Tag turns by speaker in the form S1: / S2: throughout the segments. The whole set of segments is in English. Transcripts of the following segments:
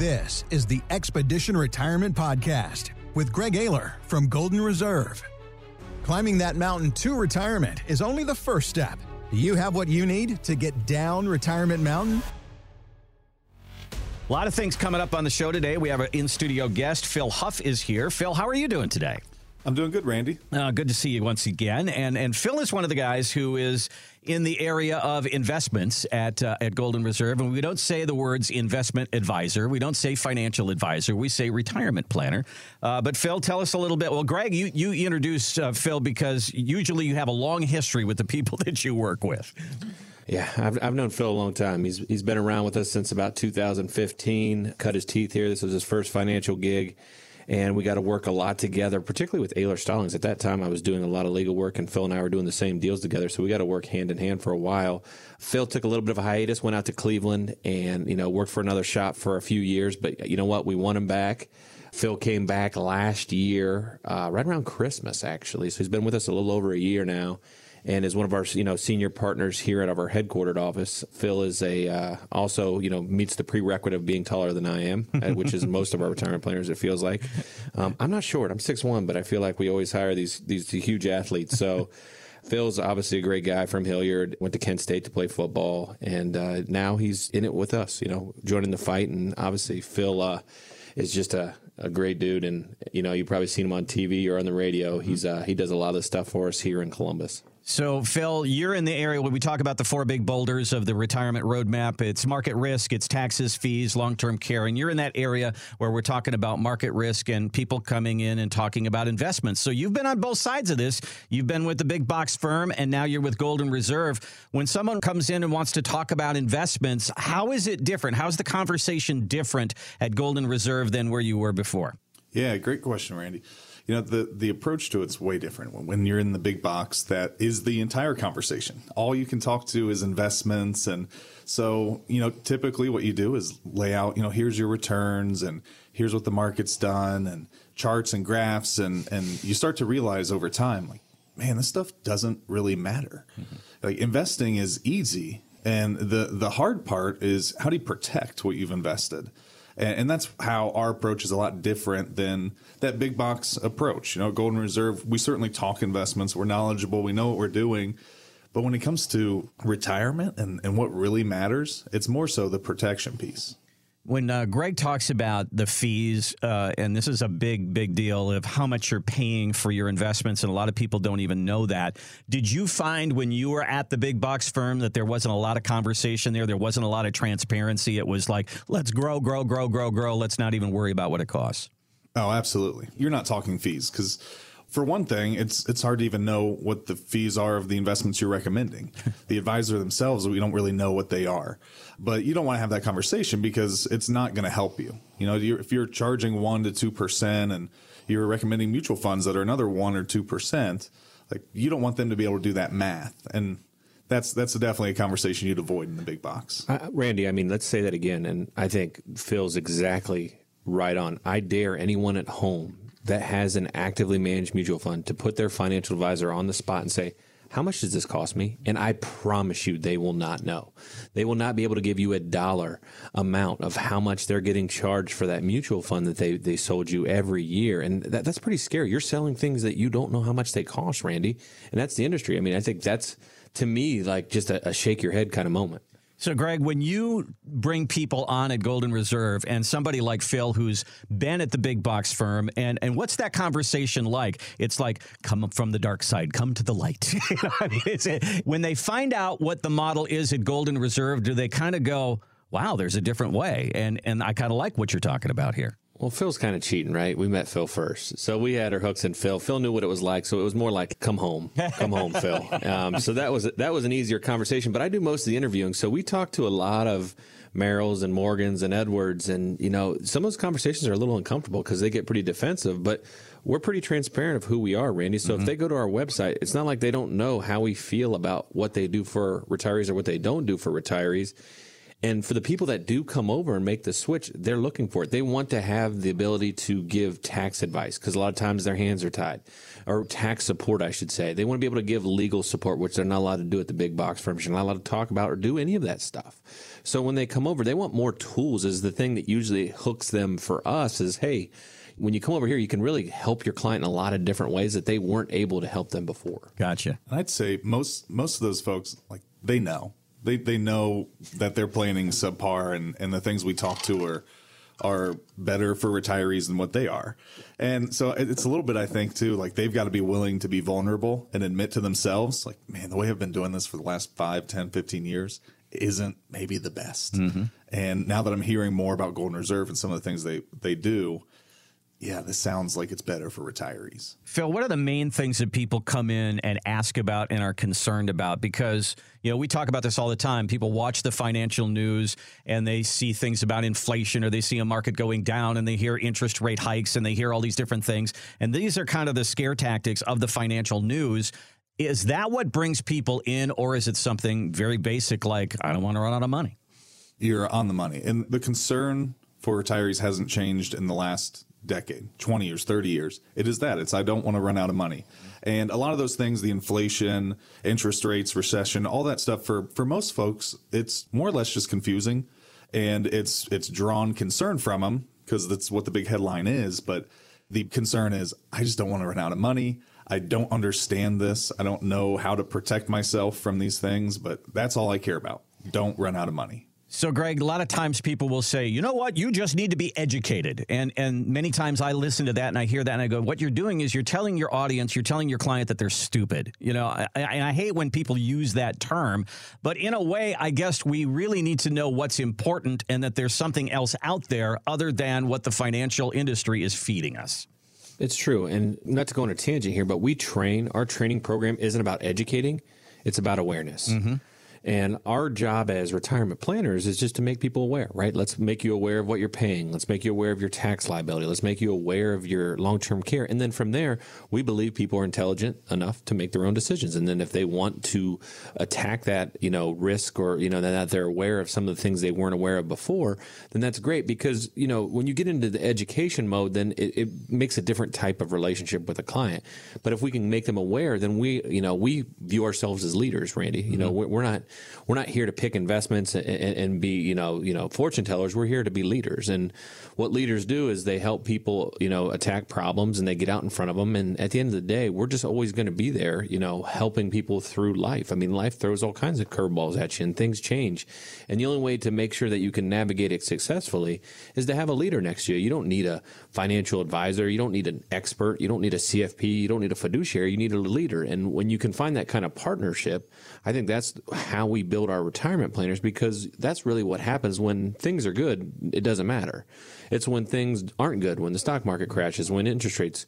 S1: This is the Expedition Retirement Podcast with Greg Ayler from Golden Reserve. Climbing that mountain to retirement is only the first step. Do you have what you need to get down Retirement Mountain?
S2: A lot of things coming up on the show today. We have an in studio guest. Phil Huff is here. Phil, how are you doing today?
S3: I'm doing good, Randy.
S2: Uh, good to see you once again. And and Phil is one of the guys who is in the area of investments at uh, at Golden Reserve. And we don't say the words investment advisor. We don't say financial advisor. We say retirement planner. Uh, but Phil, tell us a little bit. Well, Greg, you you introduced uh, Phil because usually you have a long history with the people that you work with.
S4: Yeah, I've, I've known Phil a long time. He's he's been around with us since about 2015. Cut his teeth here. This was his first financial gig and we got to work a lot together, particularly with Ayler Stallings. At that time, I was doing a lot of legal work, and Phil and I were doing the same deals together, so we got to work hand in hand for a while. Phil took a little bit of a hiatus, went out to Cleveland, and you know worked for another shop for a few years. But you know what? We won him back. Phil came back last year, uh, right around Christmas, actually. So he's been with us a little over a year now and is one of our you know senior partners here at our headquartered office. Phil is a uh, also you know meets the prerequisite of being taller than I am, uh, which is most of our retirement planners. It feels like um, I'm not short. I'm six one, but I feel like we always hire these these huge athletes. So. Phil's obviously a great guy from Hilliard. Went to Kent State to play football, and uh, now he's in it with us. You know, joining the fight, and obviously Phil uh, is just a, a great dude. And you know, you've probably seen him on TV or on the radio. He's uh, he does a lot of stuff for us here in Columbus.
S2: So, Phil, you're in the area where we talk about the four big boulders of the retirement roadmap. It's market risk, it's taxes, fees, long term care. And you're in that area where we're talking about market risk and people coming in and talking about investments. So, you've been on both sides of this. You've been with the big box firm, and now you're with Golden Reserve. When someone comes in and wants to talk about investments, how is it different? How's the conversation different at Golden Reserve than where you were before?
S3: Yeah, great question, Randy. You know the the approach to it's way different. When you're in the big box that is the entire conversation. All you can talk to is investments and so you know typically what you do is lay out you know here's your returns and here's what the market's done and charts and graphs and and you start to realize over time like man this stuff doesn't really matter. Mm-hmm. like investing is easy and the the hard part is how do you protect what you've invested and, and, that's how our approach is a lot different than that big box approach. You know, Golden Reserve, we certainly talk investments, we're knowledgeable, we know what we're doing. But when it comes to retirement and, and what really matters, it's more so the protection piece.
S2: When uh, Greg talks about the fees, uh, and this is a big, big deal of how much you're paying for your investments, and a lot of people don't even know that. Did you find when you were at the big box firm that there wasn't a lot of conversation there? There wasn't a lot of transparency. It was like, let's grow, grow, grow, grow, grow. Let's not even worry about what it costs.
S3: Oh, absolutely. You're not talking fees because for one thing, it's it's hard to even know what the fees are of the investments you're recommending. the advisor themselves, we don't really know what they are. But you don't want to have that conversation because it's not going to help you. You know, you're, if you're charging one to two percent and you're recommending mutual funds that are another one or two percent, like you don't want them to be able to do that math and. That's that's definitely a conversation you'd avoid in the big box.
S4: Uh, Randy, I mean, let's say that again, and I think Phil's exactly right on. I dare anyone at home that has an actively managed mutual fund to put their financial advisor on the spot and say, how much does this cost me? And I promise you, they will not know. They will not be able to give you a dollar amount of how much they're getting charged for that mutual fund that they, they sold you every year. And that, that's pretty scary. You're selling things that you don't know how much they cost, Randy. And that's the industry. I mean, I think that's, to me, like just a, a shake your head kind of moment.
S2: So, Greg, when you bring people on at Golden Reserve and somebody like Phil, who's been at the big box firm, and, and what's that conversation like? It's like, come from the dark side, come to the light. when they find out what the model is at Golden Reserve, do they kind of go, wow, there's a different way? And, and I kind of like what you're talking about here.
S4: Well, Phil's kind of cheating, right? We met Phil first, so we had our hooks in Phil. Phil knew what it was like, so it was more like, "Come home, come home, Phil." Um, so that was that was an easier conversation. But I do most of the interviewing, so we talked to a lot of Merrills and Morgans and Edwards, and you know, some of those conversations are a little uncomfortable because they get pretty defensive. But we're pretty transparent of who we are, Randy. So mm-hmm. if they go to our website, it's not like they don't know how we feel about what they do for retirees or what they don't do for retirees And for the people that do come over and make the switch, they're looking for it. They want to have the ability to give tax advice because a lot of times their hands are tied, or tax support, I should say. They want to be able to give legal support, which they're not allowed to do at the big box firms. You're not allowed to talk about or do any of that stuff. So when they come over, they want more tools. Is the thing that usually hooks them for us is, hey, when you come over here, you can really help your client in a lot of different ways that they weren't able to help them before.
S2: Gotcha.
S3: And I'd say most most of those folks like they know they they know that they're planning subpar and and the things we talk to are are better for retirees than what they are. And so it's a little bit, I think, too, like they've got to be willing to be vulnerable and admit to themselves, like, man, the way I've been doing this for the last 5, 10, 15 years isn't maybe the best. Mm-hmm. And now that I'm hearing more about Golden Reserve and some of the things they, they do, yeah, this sounds like it's better for retirees.
S2: Phil, what are the main things that people come in and ask about and are concerned about? Because, you know, we talk about this all the time. People watch the financial news and they see things about inflation or they see a market going down and they hear interest rate hikes and they hear all these different things. And these are kind of the scare tactics of the financial news. Is that what brings people in, or is it something very basic like, I don't want to run out of money?
S3: You're on the money. And the concern for retirees hasn't changed in the last decade, 20 years, 30 years. It is that. It's I don't want to run out of money. And a lot of those things, the inflation, interest rates, recession, all that stuff for for most folks, it's more or less just confusing and it's it's drawn concern from them because that's what the big headline is, but the concern is I just don't want to run out of money. I don't understand this. I don't know how to protect myself from these things, but that's all I care about. Don't run out of money.
S2: So, Greg, a lot of times people will say, "You know what? You just need to be educated." And and many times I listen to that and I hear that and I go, "What you're doing is you're telling your audience, you're telling your client that they're stupid." You know, I, and I hate when people use that term, but in a way, I guess we really need to know what's important and that there's something else out there other than what the financial industry is feeding us.
S4: It's true, and not to go on a tangent here, but we train. Our training program isn't about educating; it's about awareness. Mm-hmm. And our job as retirement planners is just to make people aware, right? Let's make you aware of what you're paying. Let's make you aware of your tax liability. Let's make you aware of your long term care. And then from there, we believe people are intelligent enough to make their own decisions. And then if they want to attack that, you know, risk or, you know, that they're aware of some of the things they weren't aware of before, then that's great because, you know, when you get into the education mode, then it, it makes a different type of relationship with a client. But if we can make them aware, then we, you know, we view ourselves as leaders, Randy. You mm-hmm. know, we're, we're not we're not here to pick investments and, and, be you know you know fortune tellers. We're here to be leaders, and what leaders do is they help people you know attack problems and they get out in front of them. And at the end of the day, we're just always going to be there, you know, helping people through life. I mean, life throws all kinds of curveballs at you, and things change. And the only way to make sure that you can navigate it successfully is to have a leader next to you. You don't need a financial advisor. You don't need an expert. You don't need a CFP. You don't need a fiduciary. You need a leader. And when you can find that kind of partnership, I think that's how we build our retirement planners because that's really what happens when things are good. It doesn't matter. It's when things aren't good, when the stock market crashes, when interest rates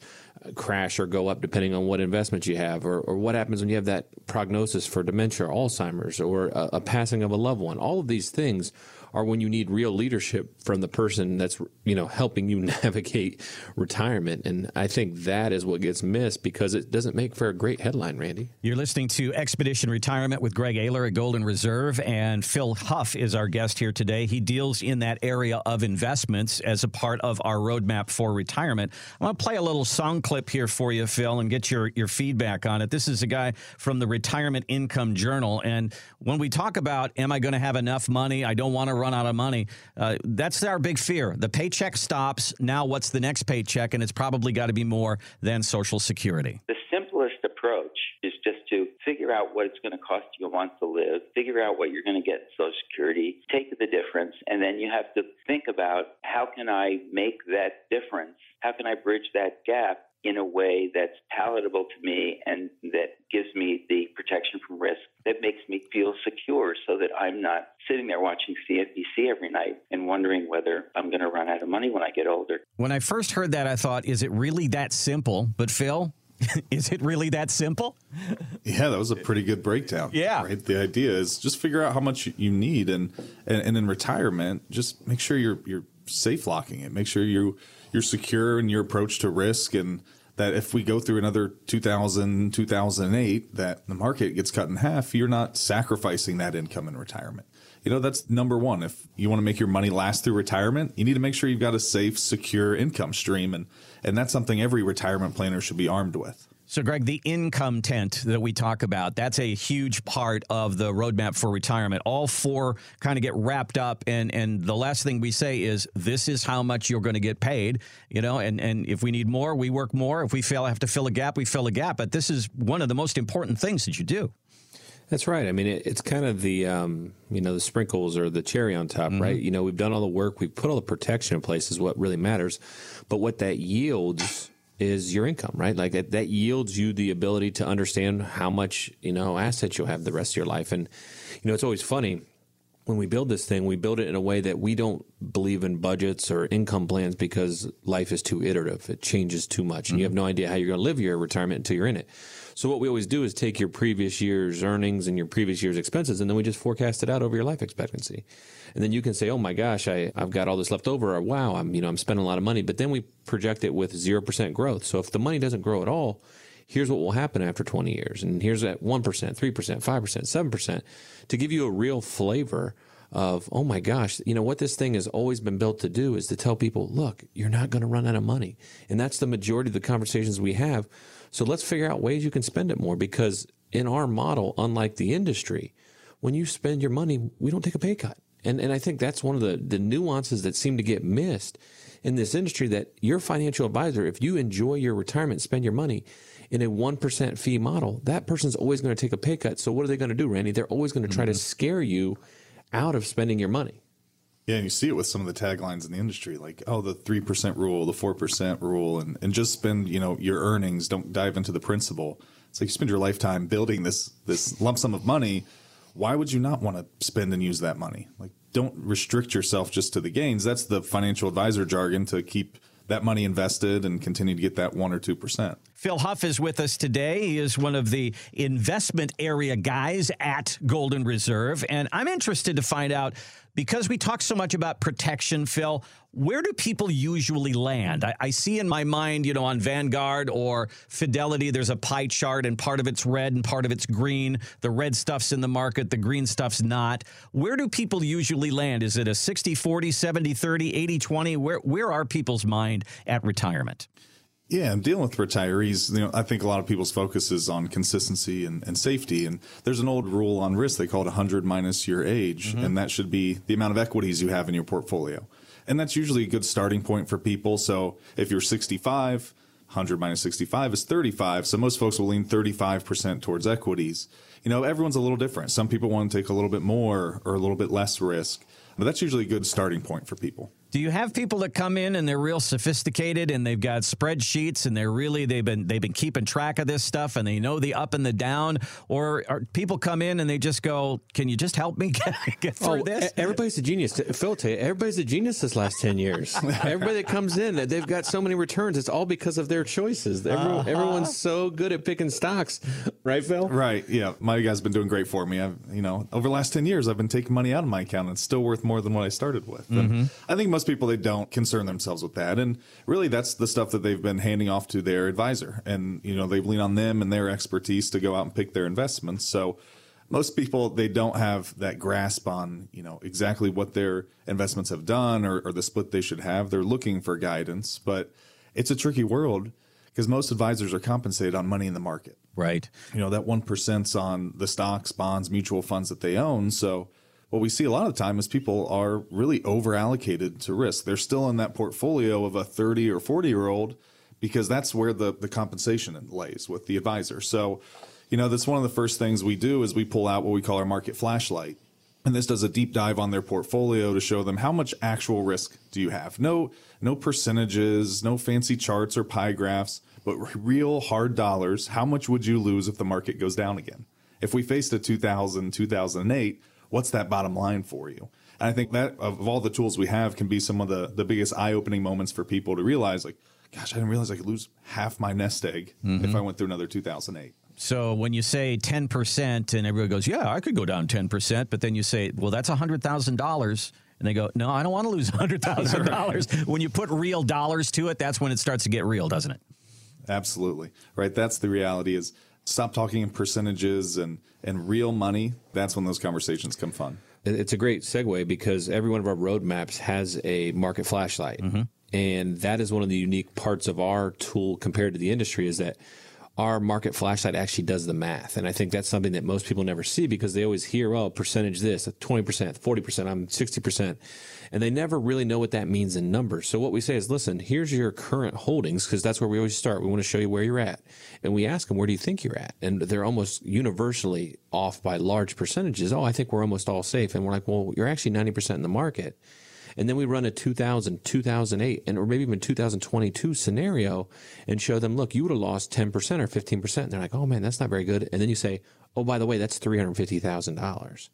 S4: crash or go up, depending on what investments you have, or, or what happens when you have that prognosis for dementia or Alzheimer's or a, a passing of a loved one. All of these things are when you need real leadership from the person that's you know helping you navigate retirement. And i think that is what gets missed because it doesn't make for a great headline randy.
S2: You're listening to expedition retirement with greg Ayler at golden reserve. And phil huff is our guest here today. He deals in that area of investments as a part of our roadmap for retirement. I want to play a little song clip here for you phil and get your, your feedback on it this is a guy from the retirement income journal and when we talk about am i going to have enough money i don't want to run out of money. Uh, that's our big fear. The paycheck stops. Now, what's the next paycheck? And it's probably got to be more than Social Security.
S5: The simplest approach is just to figure out what it's going to cost you a month to live, figure out what you're going to get in Social Security, take the difference, and then you have to think about how can I make that difference? How can I bridge that gap in a way that's palatable to me and that gives me the protection from risk that makes me feel secure so that I'm not sitting there watching CNBC every night and wondering whether I'm going to run out of money when I get older.
S2: When I first heard that, I thought, is it really that simple? But Phil, is it really that simple?
S3: Yeah, that was a pretty good breakdown.
S2: Yeah.
S3: Right. The idea is just figure out how much you need and, and, and in retirement, just make sure you're you're safe locking it. Make sure you you're secure in your approach to risk and that if we go through another 2000 2008 that the market gets cut in half you're not sacrificing that income in retirement you know, that's number one. If you want to make your money last through retirement, you need to make sure you've got a safe, secure income stream. And, and that's something every retirement planner should be armed with.
S2: So, Greg, the income tent that we talk about, that's a huge part of the roadmap for retirement. All four kind of get wrapped up. And, and the last thing we say is this is how much you're going to get paid. You know, and, and if we need more, we work more. If we fail, have to fill a gap, we fill a gap. But this is one of the most important things that you do.
S4: That's right. I mean, it, it's kind of the um, you know the sprinkles or the cherry on top, mm-hmm. right? You know, we've done all the work, we've put all the protection in place, is what really matters. But what that yields is your income, right? Like that, that yields you the ability to understand how much you know assets you'll have the rest of your life. And you know, it's always funny when we build this thing, we build it in a way that we don't believe in budgets or income plans because life is too iterative. It changes too much, and mm-hmm. you have no idea how you're going to live your retirement until you're in it. So what we always do is take your previous year's earnings and your previous year's expenses, and then we just forecast it out over your life expectancy. And then you can say, "Oh my gosh, I, I've got all this left over," or "Wow, I'm you know I'm spending a lot of money." But then we project it with zero percent growth. So if the money doesn't grow at all, here's what will happen after 20 years, and here's at one percent, three percent, five percent, seven percent, to give you a real flavor of, oh my gosh, you know, what this thing has always been built to do is to tell people, look, you're not going to run out of money. And that's the majority of the conversations we have so let's figure out ways you can spend it more because in our model, unlike the industry, when you spend your money, we don't take a pay cut. And, and I think that's one of the, the nuances that seem to get missed in this industry that your financial advisor, if you enjoy your retirement, spend your money in a 1% fee model, that person's always going to take a pay cut. So what are they going to do, Randy? They're always going to try mm-hmm. to scare you out of spending your money.
S3: Yeah, and you see it with some of the taglines in the industry, like oh, the three percent rule, the four percent rule, and and just spend you know your earnings. Don't dive into the principal. It's like you spend your lifetime building this this lump sum of money. Why would you not want to spend and use that money? Like, don't restrict yourself just to the gains. That's the financial advisor jargon to keep that money invested and continue to get that one or two percent.
S2: Phil Huff is with us today. He is one of the investment area guys at Golden Reserve, and I'm interested to find out because we talk so much about protection, Phil, where do people usually land? I, I, see in my mind, you know, on Vanguard or Fidelity, there's a pie chart and part of it's red and part of it's green. The red stuff's in the market, the green stuff's not. Where do people usually land? Is it a 60 40, 70 30, 80 20? Where, where are people's mind at retirement?
S3: Yeah, I'm dealing with retirees. You know, I think a lot of people's focus is on consistency and, and safety. And there's an old rule on risk they call it 100 minus your age, mm-hmm. and that should be the amount of equities you have in your portfolio. And that's usually a good starting point for people. So if you're 65, 100 minus 65 is 35. So most folks will lean 35% towards equities. You know, everyone's a little different. Some people want to take a little bit more or a little bit less risk, but that's usually a good starting point for people.
S2: Do you have people that come in and they're real sophisticated and they've got spreadsheets and they're really they've been they've been keeping track of this stuff and they know the up and the down, or people come in and they just go, "Can you just help me get, get through oh, this?"
S4: Everybody's a genius. Phil, tell you, everybody's a genius this last ten years. Everybody that comes in, they've got so many returns. It's all because of their choices. Everyone, uh-huh. Everyone's so good at picking stocks, right, Phil?
S3: Right. Yeah, my guy's been doing great for me. I've you know over the last ten years, I've been taking money out of my account and it's still worth more than what I started with. Mm-hmm. I think most people they don't concern themselves with that. And really, that's the stuff that they've been handing off to their advisor. And, you know, they've leaned on them and their expertise to go out and pick their investments. So most people, they don't have that grasp on, you know, exactly what their investments have done or, or the split they should have. They're looking for guidance, but it's a tricky world because most advisors are compensated on money in the market.
S2: Right.
S3: You know, that 1%'s on the stocks, bonds, mutual funds that they own. So, what we see a lot of the time is people are really over allocated to risk. They're still in that portfolio of a 30 or 40 year old because that's where the, the compensation lays with the advisor. So, you know, that's one of the first things we do is we pull out what we call our market flashlight. And this does a deep dive on their portfolio to show them how much actual risk do you have. No, no percentages, no fancy charts or pie graphs, but real hard dollars. How much would you lose if the market goes down again? If we faced a 2000, 2008, what's that bottom line for you? And I think that of all the tools we have can be some of the, the biggest eye opening moments for people to realize like, gosh, I didn't realize I could lose half my nest egg mm-hmm. if I went through another 2008.
S2: So when you say 10% and everybody goes, yeah, I could go down 10%, but then you say, well, that's $100,000. And they go, no, I don't want to lose $100,000. when you put real dollars to it, that's when it starts to get real, doesn't it?
S3: Absolutely. Right. That's the reality is stop talking in percentages and, and real money. That's when those conversations come fun.
S4: It's a great segue because every one of our roadmaps has a market flashlight. Mm-hmm. And that is one of the unique parts of our tool compared to the industry is that our market flashlight actually does the math. And I think that's something that most people never see because they always hear, oh, percentage this, 20%, 40%, I'm 60%. And they never really know what that means in numbers. So what we say is, listen, here's your current holdings because that's where we always start. We want to show you where you're at. And we ask them, where do you think you're at? And they're almost universally off by large percentages. Oh, I think we're almost all safe. And we're like, well, you're actually 90% in the market. And then we run a 2000, 2008, and or maybe even 2022 scenario and show them, look, you would have lost 10% or 15%. And they're like, oh man, that's not very good. And then you say, oh, by the way, that's $350,000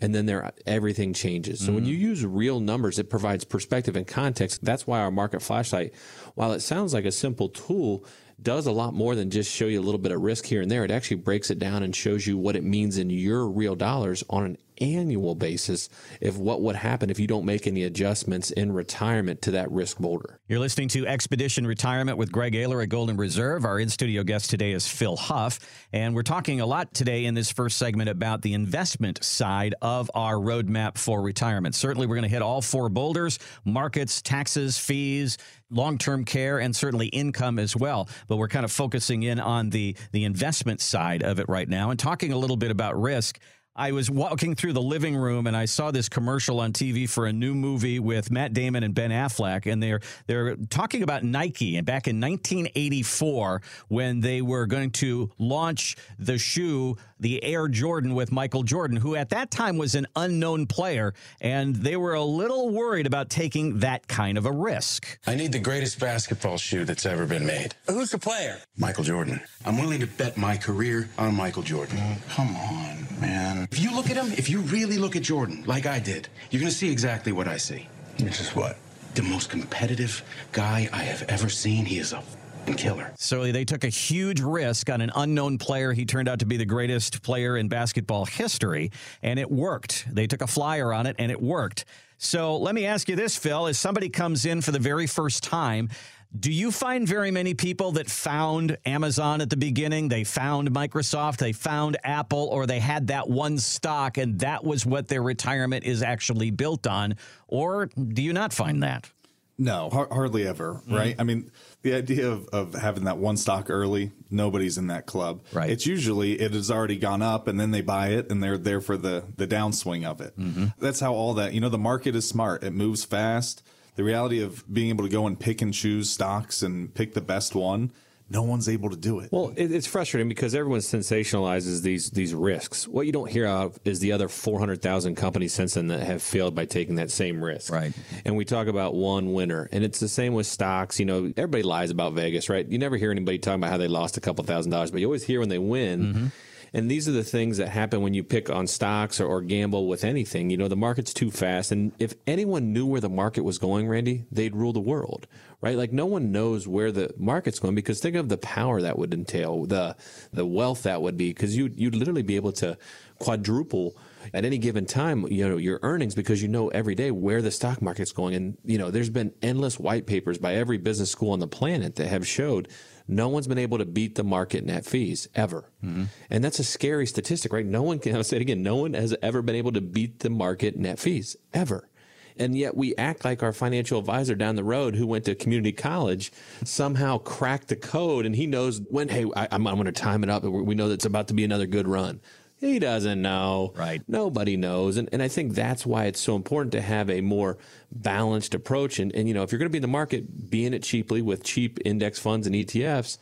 S4: and then there everything changes. So mm when you use real numbers, it provides perspective and context. That's why our market flashlight, while it sounds like a simple tool, does a lot more than just show you a little bit of risk here and there. It actually breaks it down and shows you what it means in your real dollars on an annual basis if what would happen if you don't make any adjustments in retirement to that risk boulder.
S2: You're listening to Expedition Retirement with Greg Ayler at Golden Reserve. Our in-studio guest today is Phil Huff, and we're talking a lot today in this first segment about the investment side of our roadmap for retirement. Certainly we're going to hit all four boulders, markets, taxes, fees, long-term care and certainly income as well, but we're kind of focusing in on the the investment side of it right now and talking a little bit about risk. I was walking through the living room and I saw this commercial on TV for a new movie with Matt Damon and Ben Affleck, and they're they're talking about Nike. And back in 1984, when they were going to launch the shoe, the Air Jordan with Michael Jordan, who at that time was an unknown player, and they were a little worried about taking that kind of a risk.
S6: I need the greatest basketball shoe that's ever been made.
S7: Who's the player?
S6: Michael Jordan. I'm willing to bet my career on Michael Jordan.
S7: Oh, come on, man.
S6: If you look at him, if you really look at Jordan, like I did, you're going to see exactly what I see.
S7: Which is what?
S6: The most competitive guy I have ever seen. He is a killer.
S2: So they took a huge risk on an unknown player. He turned out to be the greatest player in basketball history, and it worked. They took a flyer on it, and it worked. So let me ask you this, Phil. As somebody comes in for the very first time, do you find very many people that found Amazon at the beginning? They found Microsoft, they found Apple, or they had that one stock and that was what their retirement is actually built on? Or do you not find that?
S3: No, hardly ever, mm-hmm. right? I mean, the idea of, of having that one stock early, nobody's in that club.
S2: Right.
S3: It's usually it has already gone up and then they buy it and they're there for the the downswing of it. Mm-hmm. That's how all that, you know, the market is smart. It moves fast the reality of being able to go and pick and choose stocks and pick the best one no one's able to do it.
S4: Well, it's frustrating because everyone sensationalizes these these risks. What you don't hear of is the other 400,000 companies since then that have failed by taking that same risk.
S2: Right.
S4: And we talk about one winner, and it's the same with stocks. You know, everybody lies about Vegas, right? You never hear anybody talking about how they lost a couple thousand dollars, but you always hear when they win. Mm-hmm. And these are the things that happen when you pick on stocks or, or, gamble with anything. You know, the market's too fast. And if anyone knew where the market was going, Randy, they'd rule the world, right? Like no one knows where the market's going because think of the power that would entail, the, the wealth that would be, because you, you'd literally be able to quadruple at any given time, you know, your earnings because you know every day where the stock market's going. And, you know, there's been endless white papers by every business school on the planet that have showed no one's been able to beat the market net fees ever. Mm-hmm. And that's a scary statistic, right? No one can, I'll say it again, no one has ever been able to beat the market net fees ever. And yet we act like our financial advisor down the road who went to community college somehow cracked the code and he knows when, hey, I, am going to time it up. We know that it's about to be another good run. He doesn't know.
S2: Right.
S4: Nobody knows. And, and I think that's why it's so important to have a more balanced approach. And, and you know, if you're going to be in the market, be in it cheaply with cheap index funds and ETFs.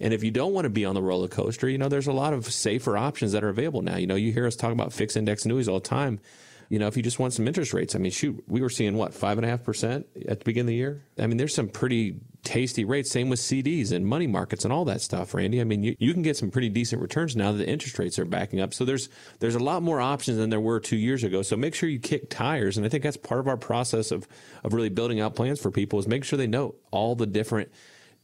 S4: And if you don't want to be on the roller coaster, you know, there's a lot of safer options that are available now. You know, you hear us talk about fixed index annuities all the time you know, if you just want some interest rates, I mean, shoot, we were seeing what five and a half percent at the beginning of the year. I mean, there's some pretty tasty rates. Same with CDs and money markets and all that stuff, Randy. I mean, you, you can get some pretty decent returns now that the interest rates are backing up. So there's there's a lot more options than there were two years ago. So make sure you kick tires, and I think that's part of our process of of really building out plans for people is make sure they know all the different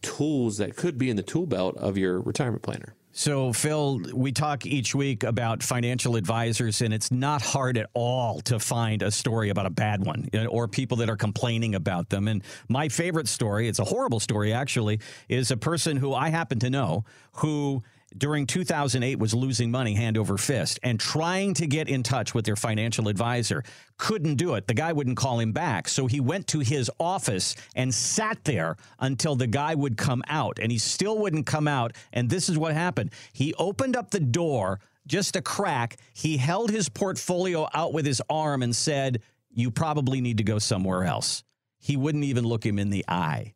S4: tools that could be in the tool belt of your retirement planner.
S2: So, Phil, we talk each week about financial advisors, and it's not hard at all to find a story about a bad one or people that are complaining about them. And my favorite story, it's a horrible story actually, is a person who I happen to know who during 2008 was losing money hand over fist and trying to get in touch with their financial advisor. Couldn't do it. The guy wouldn't call him back. So he went to his office and sat there until the guy would come out. And he still wouldn't come out. And this is what happened he opened up the door just a crack. He held his portfolio out with his arm and said, You probably need to go somewhere else. He wouldn't even look him in the eye,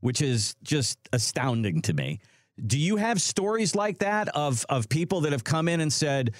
S2: which is just astounding to me. Do you have stories like that of of people that have come in and said,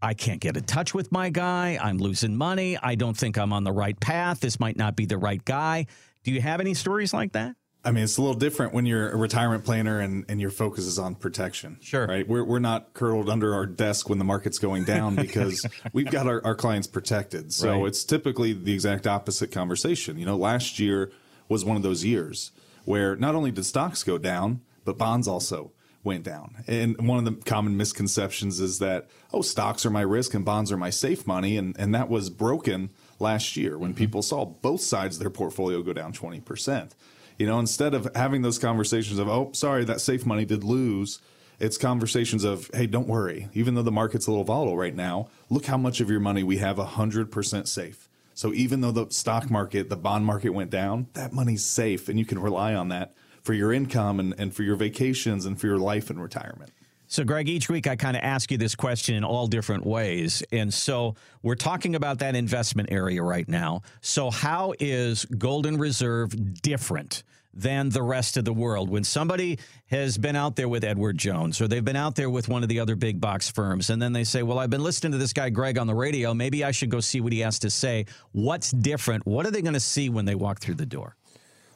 S2: I can't get in touch with my guy. I'm losing money. I don't think I'm on the right path. This might not be the right guy. Do you have any stories like that?
S3: I mean, it's a little different when you're a retirement planner and, and your focus is on protection.
S2: Sure.
S3: Right. We're, we're not curled under our desk when the market's going down because we've got our, our clients protected. So
S2: Right.
S3: it's typically the exact opposite conversation. You know, last year was one of those years where not only did stocks go down, but bonds also went down. And one of the common misconceptions is that, oh, stocks are my risk and bonds are my safe money. And, and that was broken last year when mm-hmm. people saw both sides of their portfolio go down 20%. You know, instead of having those conversations of, oh, sorry, that safe money did lose, it's conversations of, hey, don't worry. Even though the market's a little volatile right now, look how much of your money we have 100% safe. So even though the stock market, the bond market went down, that money's safe and you can rely on that for your income and, and for your vacations and for your life and retirement.
S2: So, Greg, each week I kind of ask you this question in all different ways. And so we're talking about that investment area right now. So, how is Golden Reserve different than the rest of the world? When somebody has been out there with Edward Jones or they've been out there with one of the other big box firms, and then they say, Well, I've been listening to this guy, Greg, on the radio. Maybe I should go see what he has to say. What's different? What are they going to see when they walk through the door?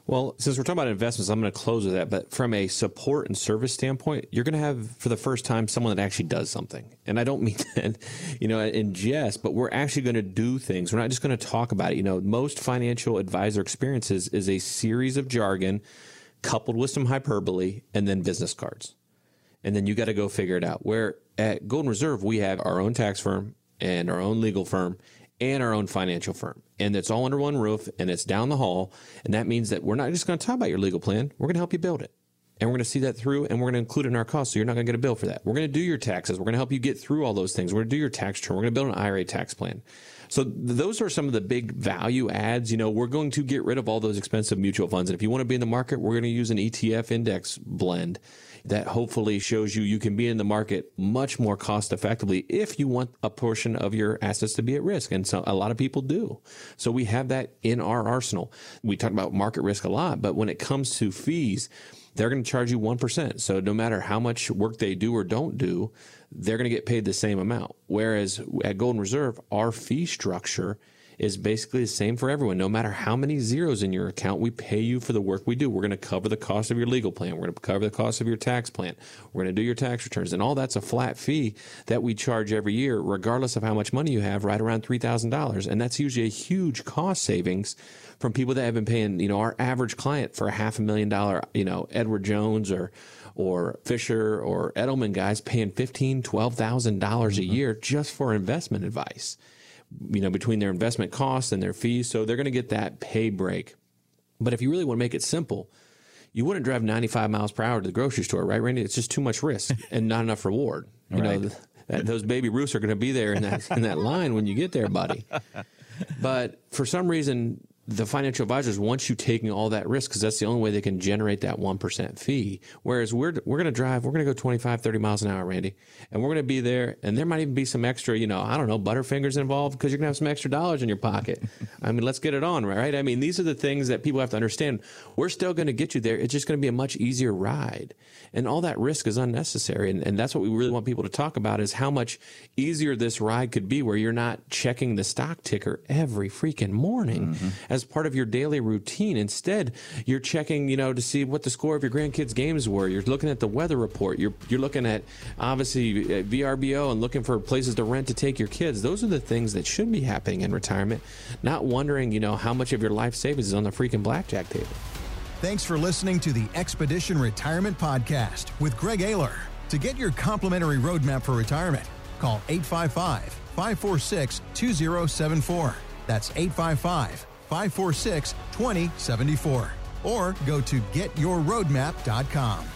S4: Well, since we're talking about investments, I'm going to close with that. But from a support and service standpoint, you're going to have for the first time someone that actually does something. And I don't mean that, you know, in jest, but we're actually going to do things. We're not just going to talk about it. You know, most financial advisor experiences is a series of jargon coupled with some hyperbole and then business cards. And then you got to go figure it out. Where at Golden Reserve, we have our own tax firm and our own legal firm and our own financial firm. And it's all under one roof and it's down the hall. And that means that we're not just going to talk about your legal plan, we're going to help you build it. And we're going to see that through and we're going to include it in our costs. So you're not going to get a bill for that. We're going to do your taxes. We're going to help you get through all those things. We're going to do your tax return. We're going to build an IRA tax plan. So those are some of the big value adds. You know, we're going to get rid of all those expensive mutual funds. And if you want to be in the market, we're going to use an ETF index blend that hopefully shows you you can be in the market much more cost effectively if you want a portion of your assets to be at risk. And so a lot of people do. So we have that in our arsenal. We talk about market risk a lot, but when it comes to fees, they're going to charge you 1%. So no matter how much work they do or don't do, they're going to get paid the same amount. Whereas at Golden Reserve, our fee structure is basically the same for everyone. No matter how many zeros in your account, we pay you for the work we do. We're going to cover the cost of your legal plan. We're going to cover the cost of your tax plan. We're going to do your tax returns. And all that's a flat fee that we charge every year, regardless of how much money you have, right around $3,000. And that's usually a huge cost savings from people that have been paying, you know, our average client for a half a million dollar, you know, Edward Jones or or Fisher or Edelman guys paying fifteen, twelve thousand dollars a mm-hmm. year just for investment advice. You know, between their investment costs and their fees, so they're going to get that pay break. But if you really want to make it simple, you wouldn't drive 95 miles per hour to the grocery store, right, Randy? It's just too much risk and not enough reward. You know, th- that, those baby Ruths are going to be there in that in that line when you get there, buddy. But for some reason, the financial advisors want you taking all that risk because that's the only way they can generate that 1% fee. Whereas we're, we're going to drive, we're going to go 25, 30 miles an hour, Randy, and we're going to be there. And there might even be some extra, you know, I don't know, Butterfingers involved because you're going to have some extra dollars in your pocket. I mean, let's get it on, right? I mean, these are the things that people have to understand. We're still going to get you there. It's just going to be a much easier ride. And all that risk is unnecessary. And, and that's what we really want people to talk about is how much easier this ride could be where you're not checking the stock ticker every freaking morning mm-hmm. As part of your daily routine. Instead, you're checking, you know, to see what the score of your grandkids' games were. You're looking at the weather report. You're you're looking at obviously uh, VRBO and looking for places to rent to take your kids. Those are the things that should be happening in retirement. Not wondering, you know, how much of your life savings is on the freaking blackjack table.
S1: Thanks for listening to the Expedition Retirement Podcast with Greg Ayler. To get your complimentary roadmap for retirement, call 855 546 2074. That's 855 546 2074. Or go to getyourroadmap.com.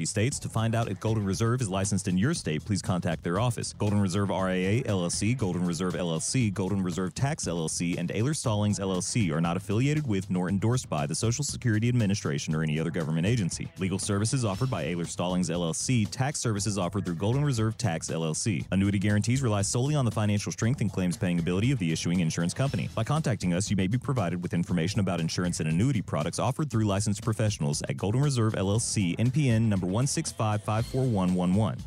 S8: states. To find out if Golden Reserve is licensed in your state, please contact their office. Golden Reserve RIA LLC, Golden Reserve LLC, Golden Reserve Tax LLC, and Ayler Stallings LLC are not affiliated with nor endorsed by the Social Security Administration or any other government agency. Legal services offered by Ayler Stallings LLC, tax services offered through Golden Reserve Tax LLC. Annuity guarantees rely solely on the financial strength and claims paying ability of the issuing insurance company. By contacting us, you may be provided with information about insurance and annuity products offered through licensed professionals at Golden Reserve LLC, NPN number 1655411.